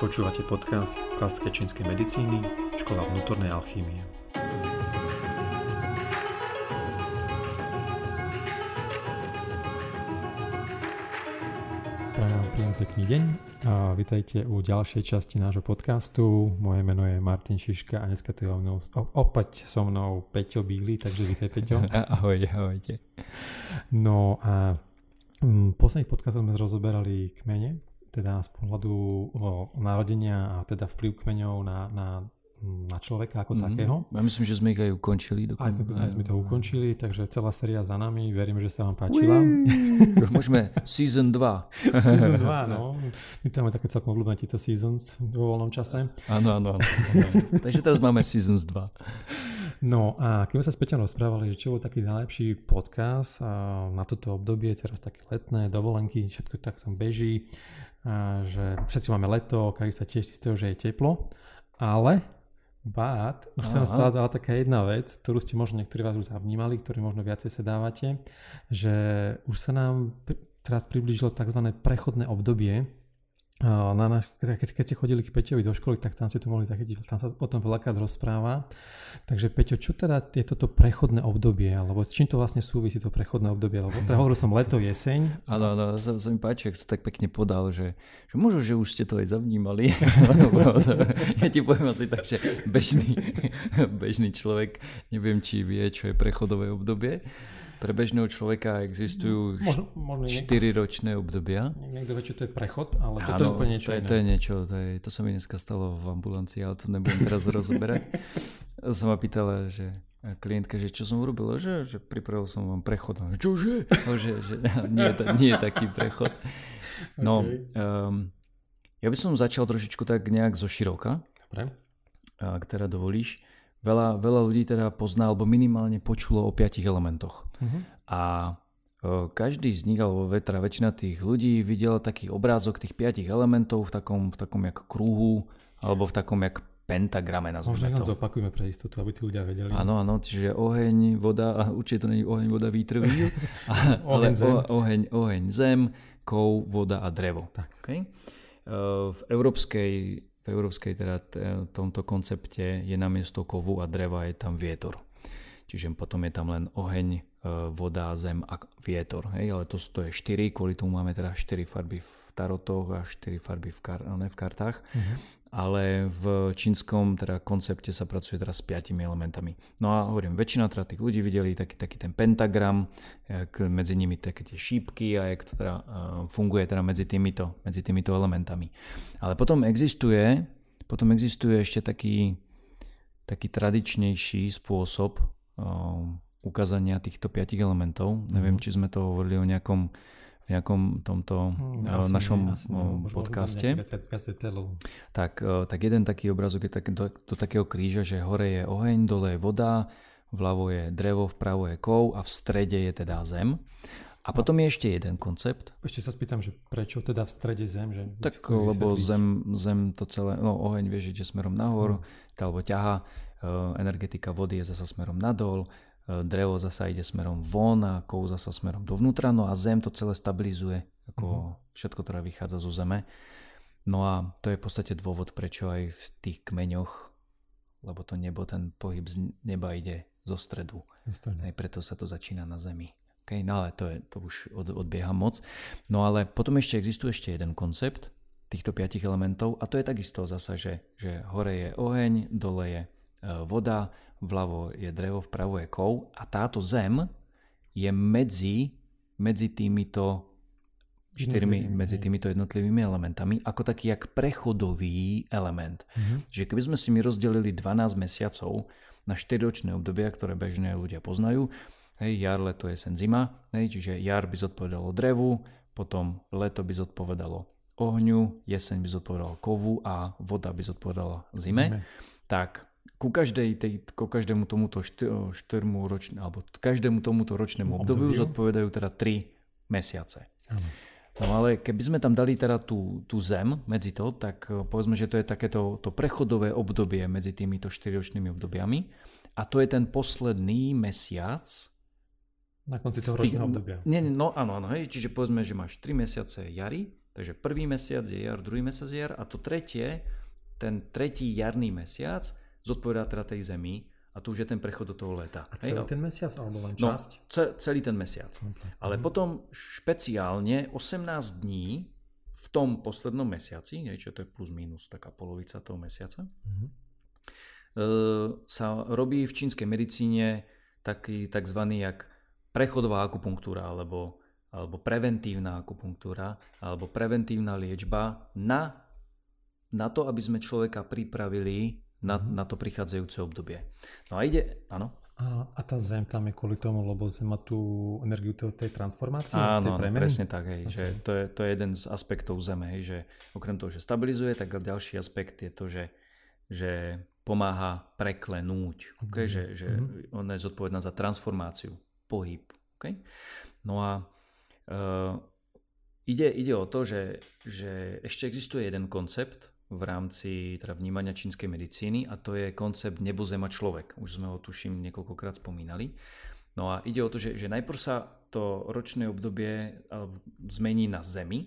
Počúvate podcast klasické čínskej medicíny, škola vnútornej alchýmie. Prajem vám príjemný pekný deň a vitajte u ďalšej časti nášho podcastu. Moje meno je Martin Šiška a dneska tu je mnou, opäť so mnou Peťo Bíly, takže vítaj Peťo. Ahoj, ahojte. No a v mm, posledných podcastoch sme rozoberali kmene, teda z pohľadu o, narodenia a teda vplyv kmeňov na, na, na človeka ako mm-hmm. takého. Ja myslím, že sme ich aj ukončili. Aj sme, aj sme to ukončili, takže celá séria za nami. Verím, že sa vám páčila. Môžeme season 2. season 2, no. My tam máme také celkom obľúbené tieto seasons vo voľnom čase. Áno, áno, áno. takže teraz máme seasons 2. No a keď sme sa s rozprávali, že čo bol taký najlepší podcast na toto obdobie, teraz také letné, dovolenky, všetko tak tam beží, že všetci máme leto, každý sa teší z toho, že je teplo, ale Bát, už sa nám stala taká jedna vec, ktorú ste možno niektorí vás už zavnímali, ktorí možno viacej sa dávate, že už sa nám teraz priblížilo tzv. prechodné obdobie, na naš, keď, keď ste chodili k Peťovi do školy, tak tam ste to mohli zachytiť, tam sa o tom veľakrát rozpráva. Takže Peťo, čo teda je toto prechodné obdobie, alebo s čím to vlastne súvisí to prechodné obdobie? Lebo teda hovoril som leto, jeseň. Áno, áno, sa, sa mi páči, ak sa tak pekne podal, že, že možno, že už ste to aj zavnímali. ja ti poviem asi tak, že bežný, bežný človek, neviem, či vie, čo je prechodové obdobie. Pre bežného človeka existujú možno, možno 4 ročné obdobia. Niekto vie, čo to je prechod, ale toto je úplne niečo to je, to je niečo, to, je, to sa mi dneska stalo v ambulancii, ale to nebudem teraz rozoberať. som ma pýtala, že klientka, že čo som urobil, že, že pripravil som vám prechod. Čože? No, že, že nie, je, nie je taký prechod. No, okay. um, ja by som začal trošičku tak nejak zo široka. Dobre. Ak teda dovolíš. Veľa, veľa ľudí teda pozná, alebo minimálne počulo o piatich elementoch. Uh-huh. A o, každý z nich, alebo vetra, väčšina tých ľudí videla taký obrázok tých piatich elementov v takom, v takom jak kruhu, alebo v takom jak pentagrame na Možno to. zopakujeme pre istotu, aby tí ľudia vedeli. Áno, áno, čiže oheň, voda, a určite to je oheň, voda, vítr, oheň, zem. O, oheň, oheň, zem, kov, voda a drevo. Tak. Okay? V európskej v európskej teda tomto koncepte je namiesto kovu a dreva je tam vietor. Čiže potom je tam len oheň, e, voda, zem a vietor. Hej? Ale to, to je 4, kvôli tomu máme teda 4 farby v tarotoch a 4 farby v, kar, ne, v kartách. Uh-huh ale v čínskom teda koncepte sa pracuje teraz s piatimi elementami. No a hovorím, väčšina teda tých ľudí videli taký, taký ten pentagram, medzi nimi také tie šípky a jak to teda uh, funguje teda medzi týmito, medzi týmito elementami. Ale potom existuje, potom existuje ešte taký, taký tradičnejší spôsob ukázania týchto piatich elementov. Mm. Neviem, či sme to hovorili o nejakom nejakom tomto hmm, asi, našom asi, no, podcaste. Tak, eh, tak jeden taký obrazok je tak, do, do takého kríža, že hore je oheň, dole je voda, vľavo je drevo, vpravo je kov a v strede je teda zem. A potom je ešte jeden koncept. Ešte sa spýtam, že prečo teda v strede zem? Že tak lebo zem, zem to celé, no oheň vieš, ide smerom nahor, hmm. alebo ťaha, eh, energetika vody je zasa smerom nadol, E, drevo zasa ide smerom von a kov zasa smerom dovnútra, no a zem to celé stabilizuje, ako mm-hmm. všetko teda vychádza zo zeme. No a to je v podstate dôvod, prečo aj v tých kmeňoch, lebo to nebo, ten pohyb z neba ide zo stredu. Aj preto sa to začína na zemi. Okay, no ale to, je, to už od, odbieha moc. No ale potom ešte existuje ešte jeden koncept týchto piatich elementov a to je takisto zasa, že, že hore je oheň, dole je voda, vľavo je drevo, vpravo je kov a táto zem je medzi, medzi týmito štyrmi, medzi týmito jednotlivými elementami ako taký jak prechodový element. Mm-hmm. Že keby sme si my rozdelili 12 mesiacov na 4-ročné obdobia, ktoré bežné ľudia poznajú, hej, jar, leto, jesen, zima, hej, čiže jar by zodpovedalo drevu, potom leto by zodpovedalo ohňu, jeseň by zodpovedalo kovu a voda by zodpovedala zime. zime. Tak ku, každej tej, ku každému tomuto štyrmu ročnému, alebo každému tomuto ročnému obdobiu, obdobiu zodpovedajú teda 3 mesiace. Ano. No ale keby sme tam dali teda tú, tú zem medzi to, tak eh, povedzme, že to je takéto to prechodové obdobie medzi týmito 4-ročnými obdobiami a to je ten posledný mesiac na konci toho ročného obdobia. Nie, no áno, áno, hej, čiže povedzme, že máš 3 mesiace jary, Takže prvý mesiac je jar, druhý mesiac je jar a to tretie, ten tretí jarný mesiac zodpovedá teda tej zemi a tu už je ten prechod do toho leta. A celý Hej, ten mesiac alebo len no, časť? No, celý ten mesiac. Okay. Ale potom špeciálne 18 dní v tom poslednom mesiaci, čo to je plus minus taká polovica toho mesiaca, mm. sa robí v čínskej medicíne taký tzv. jak prechodová akupunktúra alebo, alebo preventívna akupunktúra alebo preventívna liečba na, na to, aby sme človeka pripravili na, mm. na to prichádzajúce obdobie. No a ide, áno. A, a tá zem tam je kvôli tomu, lebo zem má tú energiu tej, tej transformácie, Áno, tej premeny? presne tak, hej, okay. že to je, to je jeden z aspektov zeme, hej, že okrem toho, že stabilizuje, tak ďalší aspekt je to, že, že pomáha preklenúť, okay, mm. že, že mm. ona je zodpovedná za transformáciu, pohyb. Okay? No a uh, ide, ide o to, že, že ešte existuje jeden koncept, v rámci teda vnímania čínskej medicíny a to je koncept nebo, zema, človek. Už sme ho tuším niekoľkokrát spomínali. No a ide o to, že, že najprv sa to ročné obdobie zmení na Zemi,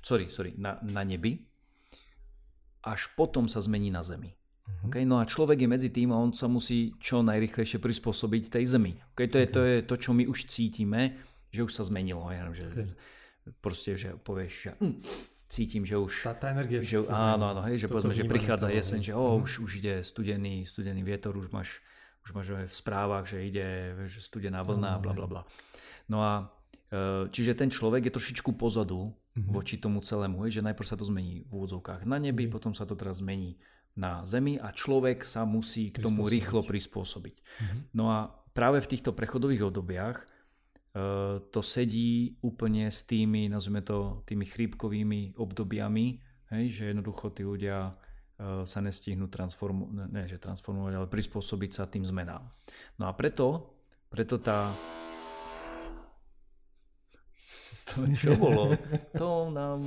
sorry, sorry, na, na nebi, až potom sa zmení na Zemi. Uh-huh. Okay? No a človek je medzi tým a on sa musí čo najrychlejšie prispôsobiť tej Zemi. Okay? To, je, okay. to je to, čo my už cítime, že už sa zmenilo. Ja neviem, že okay. proste, že povieš, že hm, cítim, že už... Tá, tá energia že, áno, áno, hej, že povedzme, že prichádza jeseň, že oh, už, už ide studený, studený vietor, už máš, už máš v správach, že ide že studená vlna, bla bla bla. No a e, čiže ten človek je trošičku pozadu mm-hmm. voči tomu celému, hej, že najprv sa to zmení v úvodzovkách na nebi, potom sa to teraz zmení na zemi a človek sa musí k tomu rýchlo prispôsobiť. Mm-hmm. No a práve v týchto prechodových obdobiach to sedí úplne s tými, nazvime to, tými chrípkovými obdobiami, hej, že jednoducho tí ľudia eh, sa nestihnú transformu- ne, že transformovať, ale prispôsobiť sa tým zmenám. No a preto, preto tá... To čo bolo? To nám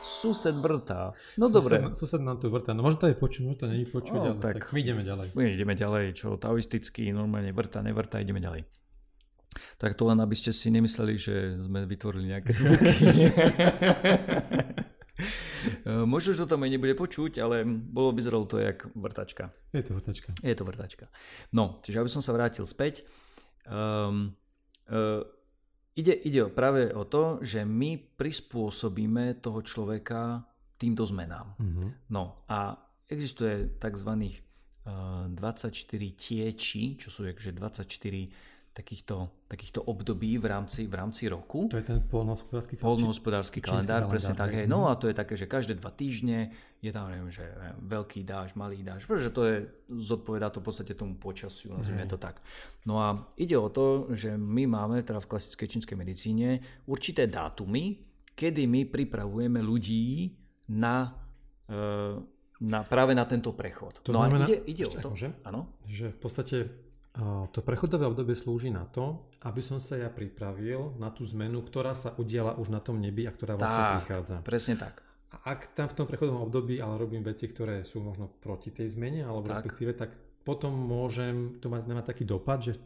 sused vrtá. No sused, dobre. Sused nám tu vrtá. No možno to je počuť, to je počuť, no, ale tak, tak my ideme ďalej. My ideme ďalej, čo taoisticky, normálne vrta, nevrta, ideme ďalej. Tak to len, aby ste si nemysleli, že sme vytvorili nejaké zvuky. Možno, že to tam aj nebude počuť, ale bolo, vyzeralo to jak vrtačka. Je to vrtačka. Je to vrtačka. No, čiže aby som sa vrátil späť. Um, uh, ide, ide práve o to, že my prispôsobíme toho človeka týmto zmenám. Mm-hmm. No a existuje tzv. Uh, 24 tieči, čo sú akože 24 takýchto, takýchto období v rámci, v rámci roku. To je ten polnohospodársky, polnohospodársky kalendár, kalendár, presne tak. Hej. No a to je také, že každé dva týždne je tam, neviem, že veľký dáž, malý dáž, pretože to je, zodpovedá to v podstate tomu počasiu, nazvime to tak. No a ide o to, že my máme teda v klasickej čínskej medicíne určité dátumy, kedy my pripravujeme ľudí na, e, na práve na tento prechod. To no znamená, a ide, ide o to, áno? že v podstate to prechodové obdobie slúži na to, aby som sa ja pripravil na tú zmenu, ktorá sa udiala už na tom nebi a ktorá vlastne tak, prichádza. presne tak. A ak tam v tom prechodovom období ale robím veci, ktoré sú možno proti tej zmene, alebo tak. respektíve, tak potom môžem to mať, mať taký dopad, že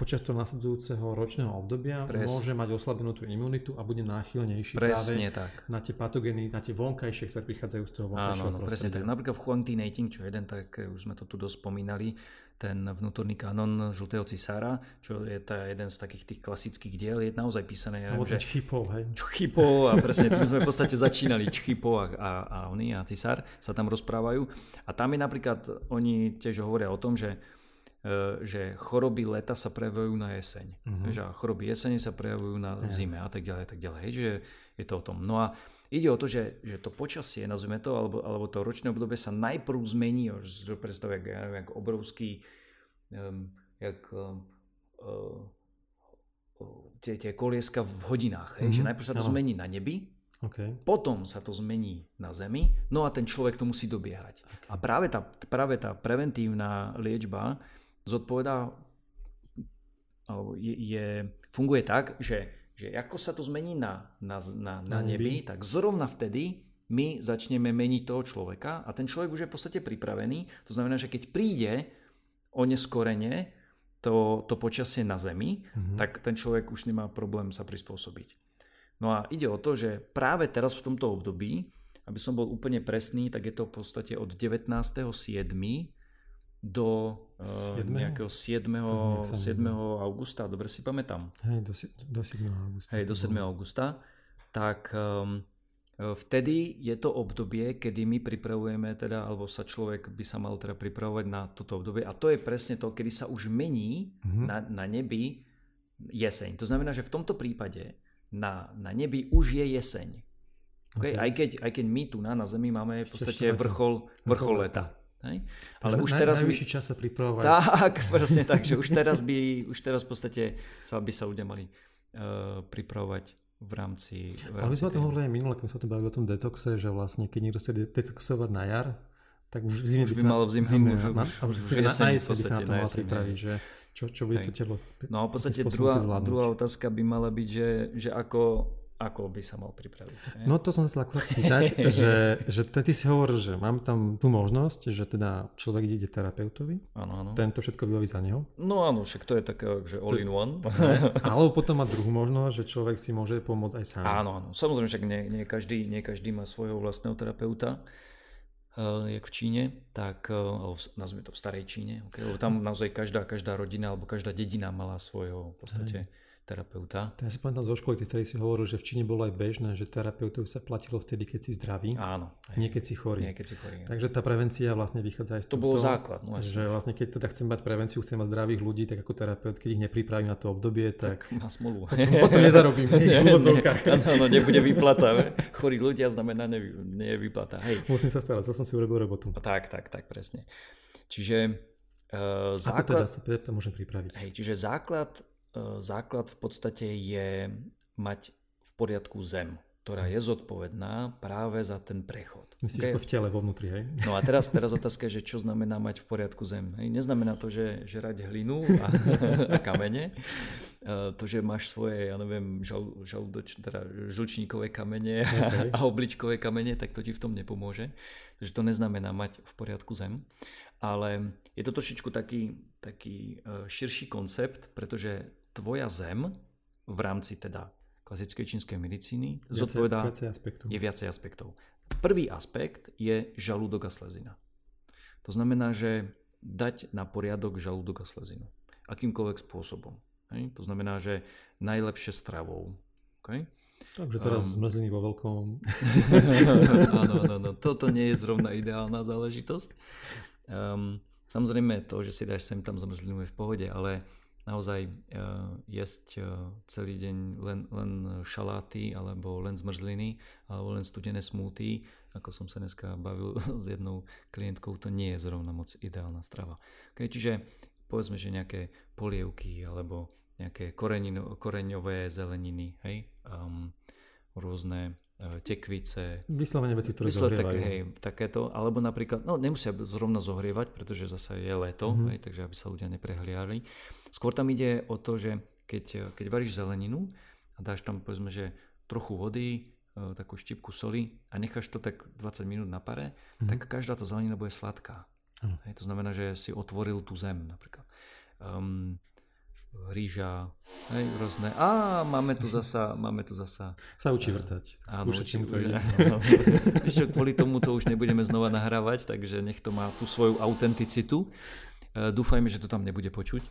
počas toho nasledujúceho ročného obdobia Presne. môže mať oslabenú tú imunitu a budem náchylnejší presne práve tak. na tie patogény, na tie vonkajšie, ktoré prichádzajú z toho vonkajšieho Áno, no, presne tak. Napríklad v Huantinating, čo jeden, tak už sme to tu dosť spomínali, ten vnútorný kanon žltého cisára, čo je tá jeden z takých tých klasických diel, je naozaj písané. Ja neviem, že... Hej. Čchypov a presne tým sme v podstate začínali. Čchypov a, a, a oni a cisár sa tam rozprávajú. A tam je napríklad, oni tiež hovoria o tom, že e, že choroby leta sa prejavujú na jeseň. Uh-huh. Že choroby jesene sa prejavujú na yeah. zime a tak ďalej, tak ďalej. Že je to o tom. No a Ide o to, že, že to počasie, nazvime to, alebo, alebo to ročné obdobie sa najprv zmení, už predstav, jak, ja neviem, jak obrovský, um, jak um, uh, tie, tie kolieska v hodinách. Mm-hmm. Že najprv sa to ano. zmení na nebi, okay. potom sa to zmení na zemi, no a ten človek to musí dobiehať. Okay. A práve tá, práve tá preventívna liečba zodpovedá, je, je, funguje tak, že že ako sa to zmení na, na, na, na nebi, tak zrovna vtedy my začneme meniť toho človeka a ten človek už je v podstate pripravený. To znamená, že keď príde o neskorene to, to počasie na Zemi, mm-hmm. tak ten človek už nemá problém sa prispôsobiť. No a ide o to, že práve teraz v tomto období, aby som bol úplne presný, tak je to v podstate od 19.7. do uh, 7. nejakého 7. Tak nejak sa 7. neviem. augusta, dobre si pamätám. Hej, do, do 7. augusta. Hej, do to 7. bolo. augusta. Tak um, vtedy je to obdobie, kedy my pripravujeme teda, alebo sa človek by sa mal teda pripravovať na toto obdobie a to je presne to, kedy sa už mení Mhm. na, na nebi jeseň. To znamená, že v tomto prípade na, na nebi už je jeseň. Okay? Ok. Aj, keď, aj keď my tu na, na Zemi máme v podstate vrchol Vrchol leta. Hej? Ale už naj- teraz Najvyšší čas sa pripravovať. tak, presne tak, že už teraz by, už teraz v podstate sa by sa ľudia mali uh, pripravovať v rámci, v Ale my rámci sme o tom hovorili aj minule, keď sme sa o tom bavili o tom detoxe, že vlastne keď niekto chce de- detoxovať na jar, tak už v zime Už by by sa... mal v zime, zime už- na, už- už už na, na jeseň jeseň by sa na to na mal pripraviť, že čo, čo bude Hej. to telo No v podstate druhá, zvládnuť. druhá otázka by mala byť, že, že ako, ako by sa mal pripraviť. ne? No to som sa akurát spýtať, že, že ty, ty si hovoril, že mám tam tú možnosť, že teda človek ide terapeutovi, Áno, áno. tento všetko vybaví za neho, No áno, však to je také, že all in one. alebo potom má druhú možnosť, že človek si môže pomôcť aj sám. Áno, áno. Samozrejme, však nie, nie, každý, nie každý má svojho vlastného terapeuta, uh, jak v Číne, tak, v- nazvime to v starej Číne, okay? lebo tam naozaj každá, každá rodina alebo každá dedina mala svojho v podstate terapeuta. To ja si pamätám zo školy, ty si hovoril, že v Číne bolo aj bežné, že terapeutov sa platilo vtedy, keď si zdravý, Áno. nie keď si chorý. Nie, keď si chorý. Takže tá prevencia vlastne vychádza aj z To tohto, bolo základ. No, že vlastne keď teda chcem mať prevenciu, chcem mať zdravých ľudí, tak ako terapeut, keď ich nepripravím na to obdobie, tak, má smolu. potom, potom nezarobím. Áno, áno, nebude výplata. Chorí ľudia znamená nevy, nie je výplata. Hej. Musím sa starať, zase som si urobil robotu. Tak, tak, tak, presne. Čiže uh, Ako teda základ, sa môžem pripraviť? hej, čiže základ, základ v podstate je mať v poriadku zem, ktorá je zodpovedná práve za ten prechod. Myslíš Okay? v tele, vo vnútri, hej? No a teraz, teraz otázka je, že čo znamená mať v poriadku zem. Hej, neznamená to, že žerať hlinu a, a kamene. E, To, že máš svoje, ja neviem, žal, žalúdoč, teda žlčníkové kamene Okay. a obličkové kamene, tak to ti v tom nepomôže. Takže to neznamená mať v poriadku zem. Ale je to trošičku taký, taký e, širší koncept, pretože tvoja zem v rámci teda klasickej čínskej medicíny Viacej- zodpovedá Viacej aspektov. je viacej aspektov. Prvý aspekt je žalúdok a slezina. To znamená, že dať na poriadok žalúdok a slezinu. Akýmkoľvek spôsobom. Hej? To znamená, že najlepšie stravou. Okay? Takže teraz Um, zmrzliny vo veľkom. áno, áno, áno. Toto nie je zrovna ideálna záležitosť. Um, samozrejme to, že si dáš sem tam zmrzlinu je v pohode, ale naozaj uh, jesť uh, celý deň len, len šaláty alebo len zmrzliny alebo len studené smoothie, ako som sa dneska bavil s jednou klientkou, to nie je zrovna moc ideálna strava. Okay, čiže povedzme, že nejaké polievky alebo nejaké koreňové zeleniny, hej, um, rôzne tekvice, Vyslovene veci, ktoré Vyslať zohrievajú. také, hej, takéto, alebo napríklad, no nemusia zrovna zohrievať, pretože zase je leto, Mhm. mm-hmm. hej, takže aby sa ľudia neprehliali. Skôr tam ide o to, že keď, keď varíš zeleninu a dáš tam povedzme, že trochu vody, e, takú štipku soli a necháš to tak 20 minút na pare, Mhm. mm-hmm. tak každá tá zelenina bude sladká. Áno. Hej, to znamená, že si otvoril tú zem napríklad. Um, rýža, hej, rôzne. A máme tu zasa, máme tu zasa Sa učí vrtať. Áno, či mu to. Vieš čo, kvôli tomu to už nebudeme znova nahrávať, takže nech to má tú svoju autenticitu. E, Dúfajme, že to tam nebude počuť.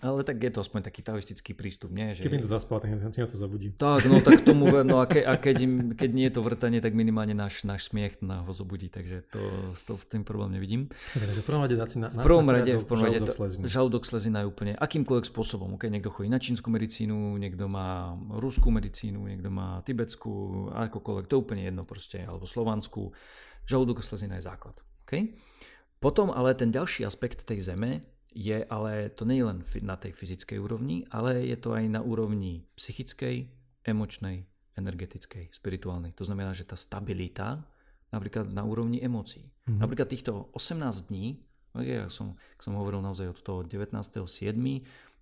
Ale tak je to aspoň taký taoistický prístup, nie? Že... Keby im to zaspal, tak ho to zabudí. Tak, no tak tomu, no a, ke, a keď, im, keď nie je to vrtanie, tak minimálne náš, náš smiech na ho zobudí, takže to, to v tým problém nevidím. Takže v prvom rade si na, na V prvom na rade, v prvom rade žalúdok to, sleziny. žalúdok slezina je úplne akýmkoľvek spôsobom. Okay? Niekto chodí na čínsku medicínu, niekto má ruskú medicínu, niekto má tibetskú, akokoľvek, to je úplne jedno proste, alebo slovanskú. Žalúdok slezina je základ. Okay? Potom ale ten ďalší aspekt tej zeme je, ale to nie je len na tej fyzickej úrovni, ale je to aj na úrovni psychickej, emočnej, energetickej, spirituálnej. To znamená, že tá stabilita napríklad na úrovni emócií. Mhm. Napríklad týchto 18 dní, no ja som, som hovoril naozaj od toho 19.7.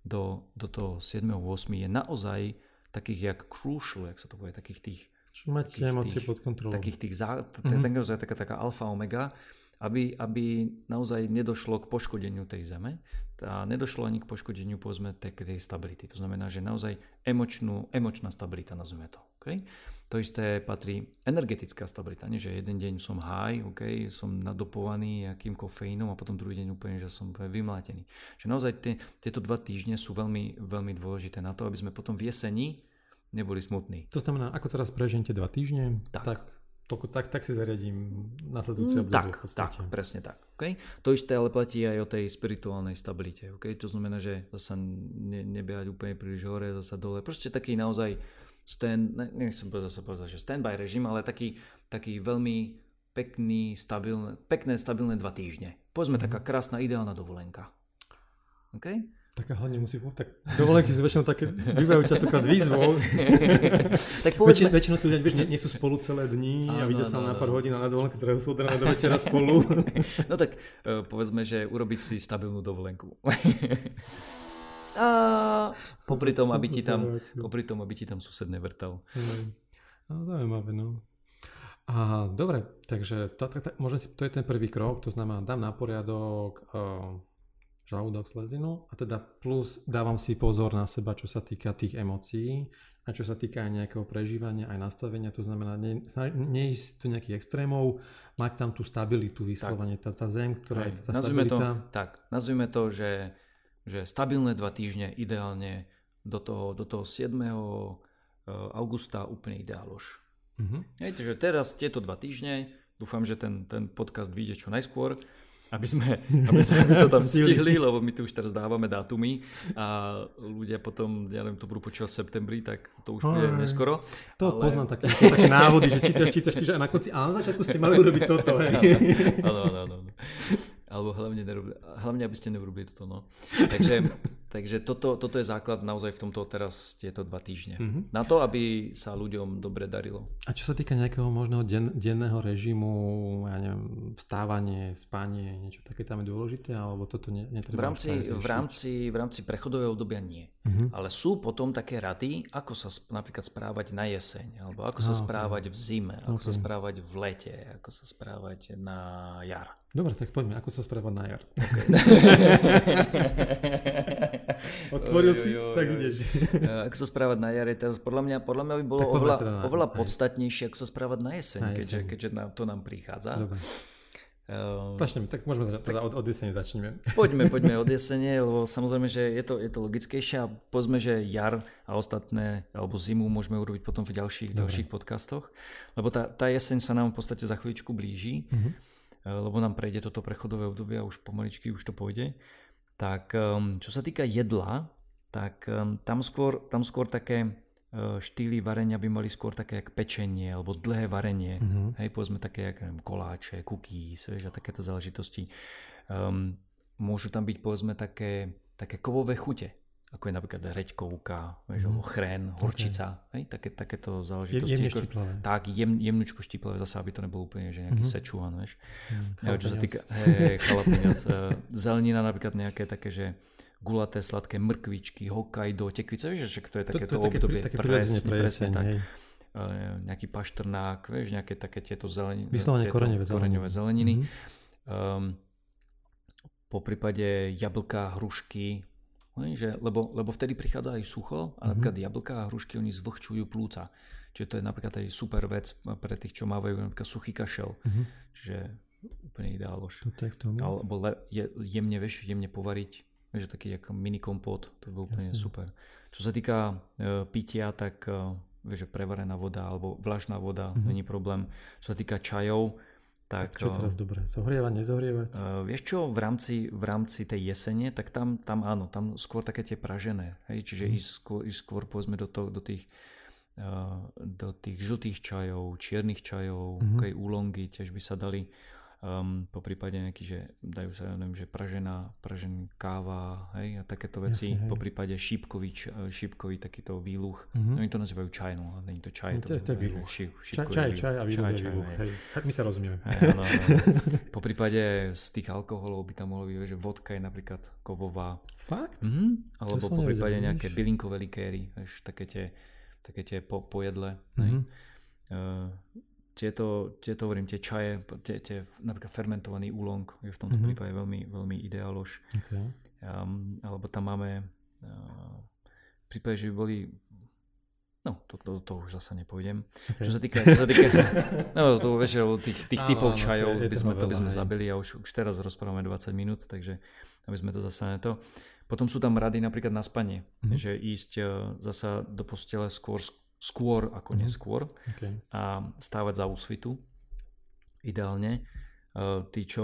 do, do toho 7.8. je naozaj takých jak crucial, jak sa to povie, takých tých Čiže mať emócie pod kontrolou. takých tých zá, Mhm. mm-hmm. taká, taká alfa omega aby, aby naozaj nedošlo k poškodeniu tej zeme a nedošlo ani k poškodeniu povedzme tej, tej stability. To znamená, že naozaj emočnú, emočná stabilita nazveme to. Okay? To isté patrí energetická stabilita. Nie, že jeden deň som high, okay, som nadopovaný nejakým kofeínom a potom druhý deň úplne, že som vymlátený. Že naozaj tie, tieto dva týždne sú veľmi, veľmi dôležité na to, aby sme potom v jeseni neboli smutní. To znamená, ako teraz prežente dva týždne, tak, tak Toľko, tak, tak si zariadím nasledujúce mm, obdobie. Tak, tak, presne tak. Okay? To isté ale platí aj o tej spirituálnej stabilite. Okay? To znamená, že zasa ne, nebehať úplne príliš hore, zasa dole. Proste taký naozaj stand, ne, nechcem zase povedať, že standby režim, ale taký, taký veľmi pekný, stabilné, pekné, stabilné dva týždne. Povedzme mm. taká krásna, ideálna dovolenka. Okay? Taká hlavne musí tak dovolenky sú väčšinou také, bývajú častokrát výzvou. tak povedzme... Väčšinou, väčšinou tu ľudia vieš, nie, nie, sú spolu celé dni a vidia sa na pár hodín a na dovolenke zrazu sú od rána do večera spolu. no tak uh, povedzme, že urobiť si stabilnú dovolenku. a popri tom, aby ti tam, popri tom, aby ti tam sused nevrtal. No, zaujímavé, no. A dobre, takže to, to, to, možno si, to je ten prvý krok, to znamená, dám na poriadok uh, žalúdok, slezinu a teda plus dávam si pozor na seba, čo sa týka tých emócií a čo sa týka aj nejakého prežívania, aj nastavenia, to znamená ne, neísť do nejakých extrémov, mať tam tú stabilitu vyslovene, tá, tá zem, ktorá aj, je tá nazvime stabilita. To, tak, nazvime to, že, že stabilné dva týždne ideálne do toho, do toho 7. E, augusta úplne ideáloš. Uh-huh. Hej, takže teraz tieto dva týždne, dúfam, že ten, ten podcast vyjde čo najskôr, aby sme, aby sme to tam stihli, lebo my tu už teraz dávame dátumy a ľudia potom, ja neviem, to budú počúvať v septembri, tak to už bude neskoro. To ale... poznám také, také návody, že čítaš, čítaš, čítaš a na konci, a na začiatku ste mali urobiť toto. Áno, áno, áno. Alebo hlavne, nerobili, hlavne aby ste neurobili toto. No. Takže, takže toto, toto je základ naozaj v tomto teraz tieto dva týždne. Mm-hmm. Na to, aby sa ľuďom dobre darilo. A čo sa týka nejakého možného den, denného režimu, ja neviem, vstávanie, spanie, niečo také tam je dôležité, alebo toto ne, netreba v rámci, v rámci, v rámci prechodového obdobia nie. Mm-hmm. Ale sú potom také rady, ako sa napríklad správať na jeseň, alebo ako sa ah, správať okay. v zime, ako okay. sa správať v lete, ako sa správať na jar. Dobre, tak poďme, ako sa správať na jar. Okay. Otvoril oj, si, oj, tak ideš. ako sa správať na jar je teraz, podľa mňa, podľa mňa by bolo oveľa, teda oveľa podstatnejšie, ako sa správať na jeseň, na jeseň. keďže, keďže na, to nám prichádza. Dobre. Uh, začneme, tak môžeme teda od, od jesene začneme. Poďme, poďme od jesene, lebo samozrejme, že je to, je to logickejšie a povedzme, že jar a ostatné, alebo zimu môžeme urobiť potom v ďalších, ďalších podcastoch, lebo tá, tá jeseň sa nám v podstate za chvíľučku blíži. Uh-huh lebo nám prejde toto prechodové obdobie a už pomaličky už to pôjde. Tak ehm, čo sa týka jedla, tak ehm, tam skôr, tam skôr také eh, štýly varenia by mali skôr také jak pečenie alebo dlhé varenie. Mm-hmm. Hej, povedzme také jak neviem, koláče, cookies vieš, a takéto záležitosti. Um, môžu tam byť povedzme také, také kovové chute ako je napríklad reďkovka, vieš, mm. chrén, horčica, okay. hej, také, takéto záležitosti. Jemne štiplavé. Tak, jem, jemnúčko štiplavé, zase aby to nebolo úplne, že nejaký mm-hmm. sečuan, vieš. Mm, čo sa týka, hej, chalapeňas, zelenina napríklad nejaké také, že gulaté, sladké mrkvičky, Hokkaido, tekvice, vieš, že to je takéto to, to, obdobie. Také, také presne, presne, tak. Hej. Uh, nejaký paštrnák, vieš, nejaké také tieto zeleniny. Vyslovene koreňové zeleniny. zeleniny. Mm-hmm. Um, po prípade jablka, hrušky, že, lebo, lebo vtedy prichádza aj sucho a mm-hmm. napríklad jablka a hrušky oni zvlhčujú plúca. Čiže to je napríklad aj super vec pre tých, čo mávajú napríklad suchý kašel. Mm-hmm. Čiže úplne ideáloš. Alebo le, je, jemne, vieš, jemne povariť. Vieš, taký ako mini kompot, to je úplne Jasne. super. Čo sa týka e, pitia, tak e, vieš, prevarená voda alebo vlažná voda, mm-hmm. není problém. Čo sa týka čajov, tak, tak čo je teraz dobré? Zohrievať, nezahrievať? Uh, vieš čo, v rámci, v rámci tej jesene, tak tam, tam áno, tam skôr také tie pražené. Hej? Čiže mm. ísť, skôr, ísť skôr povedzme do, to, do tých uh, do tých žltých čajov, čiernych čajov, mm-hmm. úlongy tiež by sa dali um, po prípade nejaký, že dajú sa, neviem, že pražená, pražená káva, hej, a takéto veci, Jasne, po prípade šípkový, šípkový takýto výluch, mm-hmm. oni to nazývajú čaj, no, nie to čaj, no, to, to, to je výluch. Šíp, čaj, čaj, čaj a výluch čaj, čaj, výluch, hej. hej. My sa rozumieme. Hej, no, no, no. po prípade z tých alkoholov by tam mohlo byť, že vodka je napríklad kovová. Fakt? Mm-hmm. Alebo po prípade nejaké bylinkové likéry, také tie, také tie po, pojedle. Mm-hmm. Uh, tieto, tieto hovorím, tie čaje, tie, tie napríklad fermentovaný úlong je v tomto mm-hmm. prípade veľmi, veľmi ideálož. Okay. Um, alebo tam máme uh, v prípade, že by boli No, to, to, to už zase nepôjdem. Okay. Čo sa týka, čo sa týka no, to, vieš, tých, tých typov čajov, by sme, to by sme zabili a už, už teraz rozprávame 20 minút, takže aby sme to zase na to. Potom sú tam rady napríklad na spanie, mm-hmm. že ísť uh, zasa do postele skôr, skôr ako mm-hmm. neskôr okay. a stávať za úsvitu ideálne. Uh, tí, čo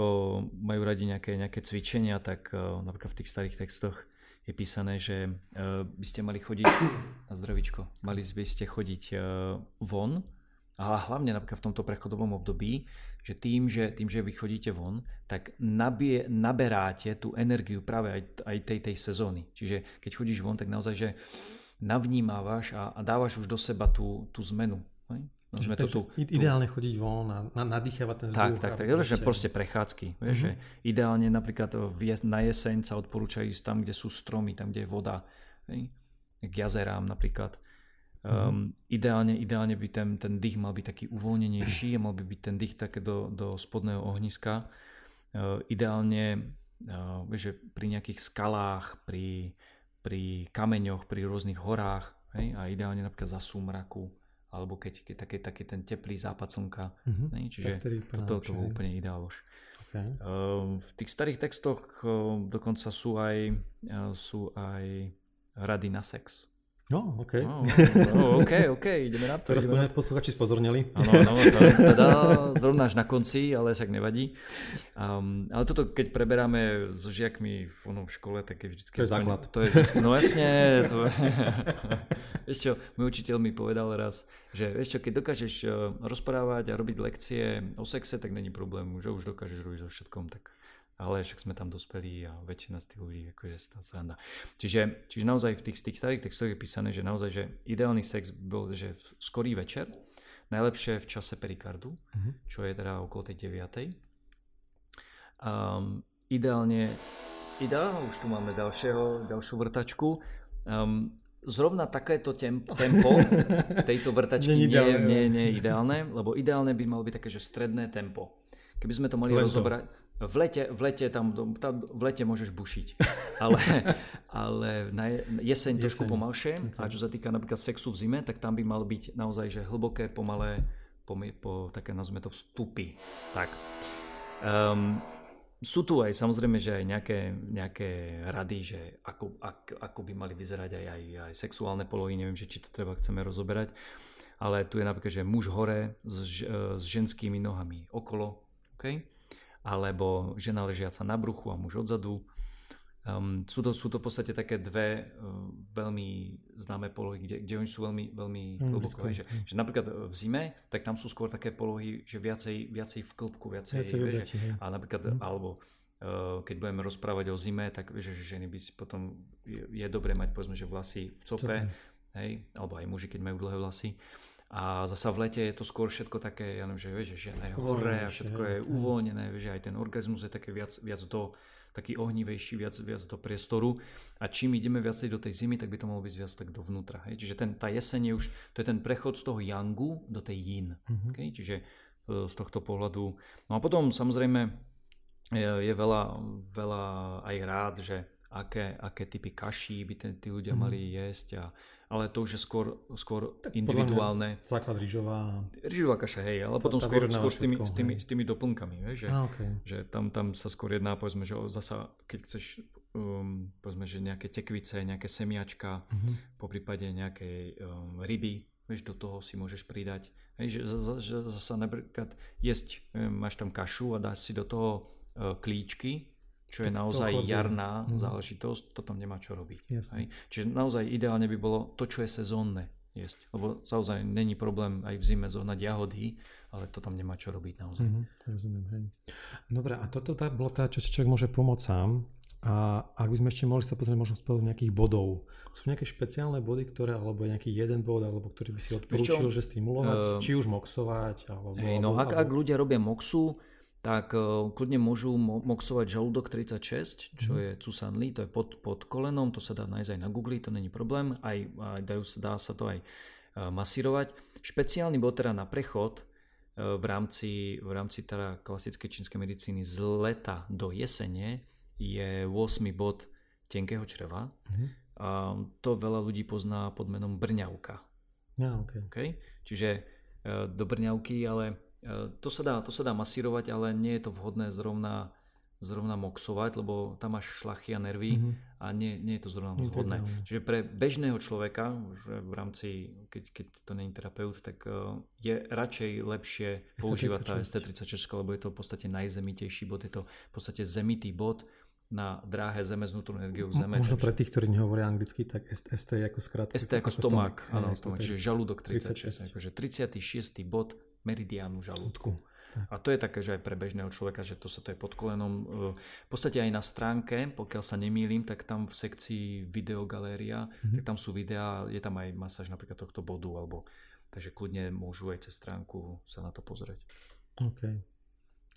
majú radi nejaké, nejaké cvičenia, tak uh, napríklad v tých starých textoch je písané, že uh, by ste mali chodiť na zdravičko, mali by ste chodiť von a hlavne napríklad v tomto prechodovom období, že tým, že, tým, že vy chodíte von, tak nabie, naberáte tú energiu práve aj, aj tej, tej sezóny. Čiže keď chodíš von, tak naozaj, že navnímávaš a, a dávaš už do seba tú, tú zmenu. No, sme to tu, ideálne chodiť von a nadýchovať ten vzduch. Tak, tak, tak, že proste prechádzky. Vieš, uh-huh. že ideálne napríklad na jeseň sa odporúča ísť tam, kde sú stromy, tam, kde je voda. Hej? K jazerám napríklad. Um, ideálne, ideálne by ten, ten dých mal byť taký uvoľnenejší a mal by byť ten dých také do, do spodného ohniska. Uh, ideálne uh, vieš, že pri nejakých skalách, pri, pri kameňoch, pri rôznych horách hej? a ideálne napríklad za súmraku alebo keď, keď taký, taký ten teplý západ slnka. Uh-huh. Ne? Čiže toto to, to úplne ideál už. Okay. Uh, v tých starých textoch uh, dokonca sú aj, uh, sú aj rady na sex. No, OK. No, no, OK, OK, ideme na to. Teraz sme posluchači spozornili. Áno, áno, teda zrovna až na konci, ale však nevadí. Um, ale toto, keď preberáme so žiakmi v, no, v škole, tak je vždycky... To je základ. To je vždycky, no jasne. To vieš čo, môj učiteľ mi povedal raz, že vieš čo, keď dokážeš eh, rozprávať a robiť lekcie o sexe, tak není problém, že už dokážeš robiť so všetkom, tak ale však sme tam dospelí a väčšina z tých ľudí akože toho sranda. Čiže, čiže naozaj v tých, tých starých textoch je písané, že naozaj, že ideálny sex bol, že v skorý večer, najlepšie v čase perikardu, uh-huh. čo je teda okolo tej 9. Um, ideálne, ideálne, už tu máme ďalšieho, ďalšiu vrtačku, um, zrovna takéto tempo, tempo tejto vrtačky nie, nie, nie, nie je ideálne, lebo ideálne by malo byť také, že stredné tempo. Keby sme to mali rozobrať, v lete, v lete tam, tam v lete môžeš bušiť, ale, ale na jeseň trošku pomalšie okay. a čo sa týka napríklad sexu v zime, tak tam by mal byť naozaj že hlboké, pomalé, po, po také nazvime to vstupy. Tak. Um, sú tu aj samozrejme, že aj nejaké, nejaké rady, že ako, ak, ako by mali vyzerať aj, aj, aj sexuálne polohy, neviem, že či to treba chceme rozoberať, ale tu je napríklad, že muž hore s, s ženskými nohami okolo, okay? Alebo žena ležiaca na bruchu a muž odzadu. Um, sú, to, sú to v podstate také dve uh, veľmi známe polohy, kde, kde oni sú veľmi, veľmi mm, hlboko. Že, že napríklad v zime, tak tam sú skôr také polohy, že viacej, viacej v klbku, viacej, viacej vieš, a napríklad, mm. alebo uh, keď budeme rozprávať o zime, tak vieš, že ženy by si potom, je, je dobré mať povedzme, že vlasy v cope, hej, alebo aj muži, keď majú dlhé vlasy. A zasa v lete je to skôr všetko také, ja neviem, že vieš, že je hore a všetko je uvoľnené, vieš, aj ten orgazmus je také viac, viac do, taký ohnivejší, viac, viac do priestoru. A čím ideme viacej do tej zimy, tak by to malo byť viac tak dovnútra. Hej? Čiže ten, tá jeseň je už, to je ten prechod z toho yangu do tej yin. Mm-hmm. Okay? Čiže e, z tohto pohľadu. No a potom samozrejme je, je veľa, veľa aj rád, že aké, aké typy kaší by ten, tí ľudia mm. mali jesť a ale to už je skôr, skôr tak individuálne. Základ rýžová. Rýžová kaša, hej, ale potom skôr, skôr s, tými, s, tými, s tými doplnkami, vieš, že, ah, okay. že tam, tam sa skôr jedná, povedzme, že zasa, keď chceš, um, povedzme, že nejaké tekvice, nejaké semiačka, uh-huh. po prípade nejakej um, ryby, vieš, do toho si môžeš pridať, hej, že, že zasa napríklad jesť, máš tam kašu a dáš si do toho uh, klíčky, čo je naozaj jarná mm. záležitosť, to tam nemá čo robiť. Hej? Čiže naozaj ideálne by bolo to, čo je sezónne jesť. Lebo naozaj není problém aj v zime zohnať jahody, ale to tam nemá čo robiť naozaj. Mm-hmm, rozumiem, hej. Dobre, a toto tá, bola tá, čo si človek môže pomôcť sám. A ak by sme ešte mohli sa pozrieť možno spolu nejakých bodov. Sú nejaké špeciálne body, ktoré, alebo nejaký jeden bod, alebo ktorý by si odporúčil, že stimulovať, uh, či už moxovať, alebo... Hej, no alebo, ak, ak ľudia robia moxu, tak uh, kľudne môžu mo- moxovať žalúdok 36, čo mm. je Cusanli, to je pod, pod kolenom, to sa dá nájsť aj na Google, to není problém, aj, aj dajú, dá sa to aj uh, masírovať. Špeciálny bod teda na prechod v rámci, v rámci teda klasickej čínskej medicíny z leta do jesene je 8. bod tenkého čreva. Mm-hmm. A to veľa ľudí pozná pod menom brňavka. Ja, okay. Okay? Čiže e, do brňavky, ale e, to sa, dá, to sa dá masírovať, ale nie je to vhodné zrovna zrovna moxovať, lebo tam máš šlachy a nervy mm-hmm. a nie, nie je to zrovna vhodné. Čiže pre bežného človeka, že v rámci, keď, keď to není terapeut, tak uh, je radšej lepšie ST36. používať tá ST36, lebo je to v podstate najzemitejší bod, je to v podstate zemitý bod na dráhe Zeme s vnútornou energiou Zeme. Možno pre tých, ktorí nehovoria anglicky, tak ST je ako skrátka. ST ako, ako stomák, áno, stomák, čiže žalúdok 36, 36. akože 36. bod meridiánu žalúdku. A to je také, že aj pre bežného človeka, že to sa to je pod kolenom. E, v podstate aj na stránke, pokiaľ sa nemýlim, tak tam v sekcii videogaléria, mm-hmm. tak tam sú videá, je tam aj masáž napríklad tohto bodu, alebo takže kľudne môžu aj cez stránku sa na to pozrieť. OK.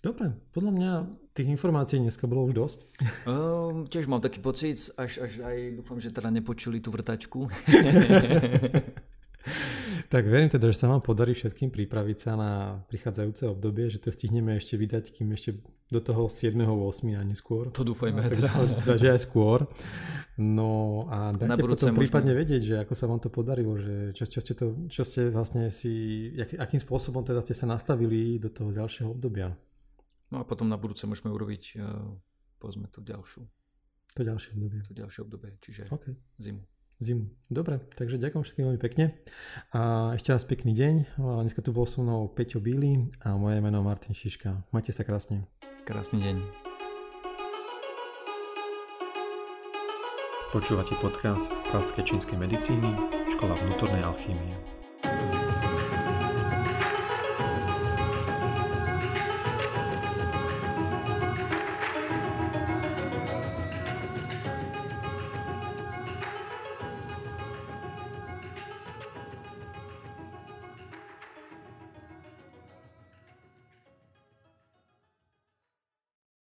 Dobre, podľa mňa tých informácií dneska bolo už dosť. Um, tiež mám taký pocit, až, až aj dúfam, že teda nepočuli tú vrtačku. tak verím teda, že sa vám podarí všetkým pripraviť sa na prichádzajúce obdobie, že to stihneme ešte vydať, kým ešte do toho 7.8. a neskôr. To dúfajme. Tak, teda. teda, že aj skôr. No a dajte potom prípadne možno... vedieť, že ako sa vám to podarilo, že čo, čo, ste, to, čo ste vlastne si, jak, akým spôsobom teda ste sa nastavili do toho ďalšieho obdobia. No a potom na budúce môžeme urobiť uh, povedzme tú ďalšiu. To ďalšie obdobie. To ďalšie obdobie, čiže okay. zimu zimu. Dobre, takže ďakujem všetkým veľmi pekne. A ešte raz pekný deň. Dneska tu bol so mnou Peťo Bíly a moje meno Martin Šiška. Majte sa krásne. Krásny deň. Počúvate podcast klasické čínskej medicíny, škola vnútornej alchýmie.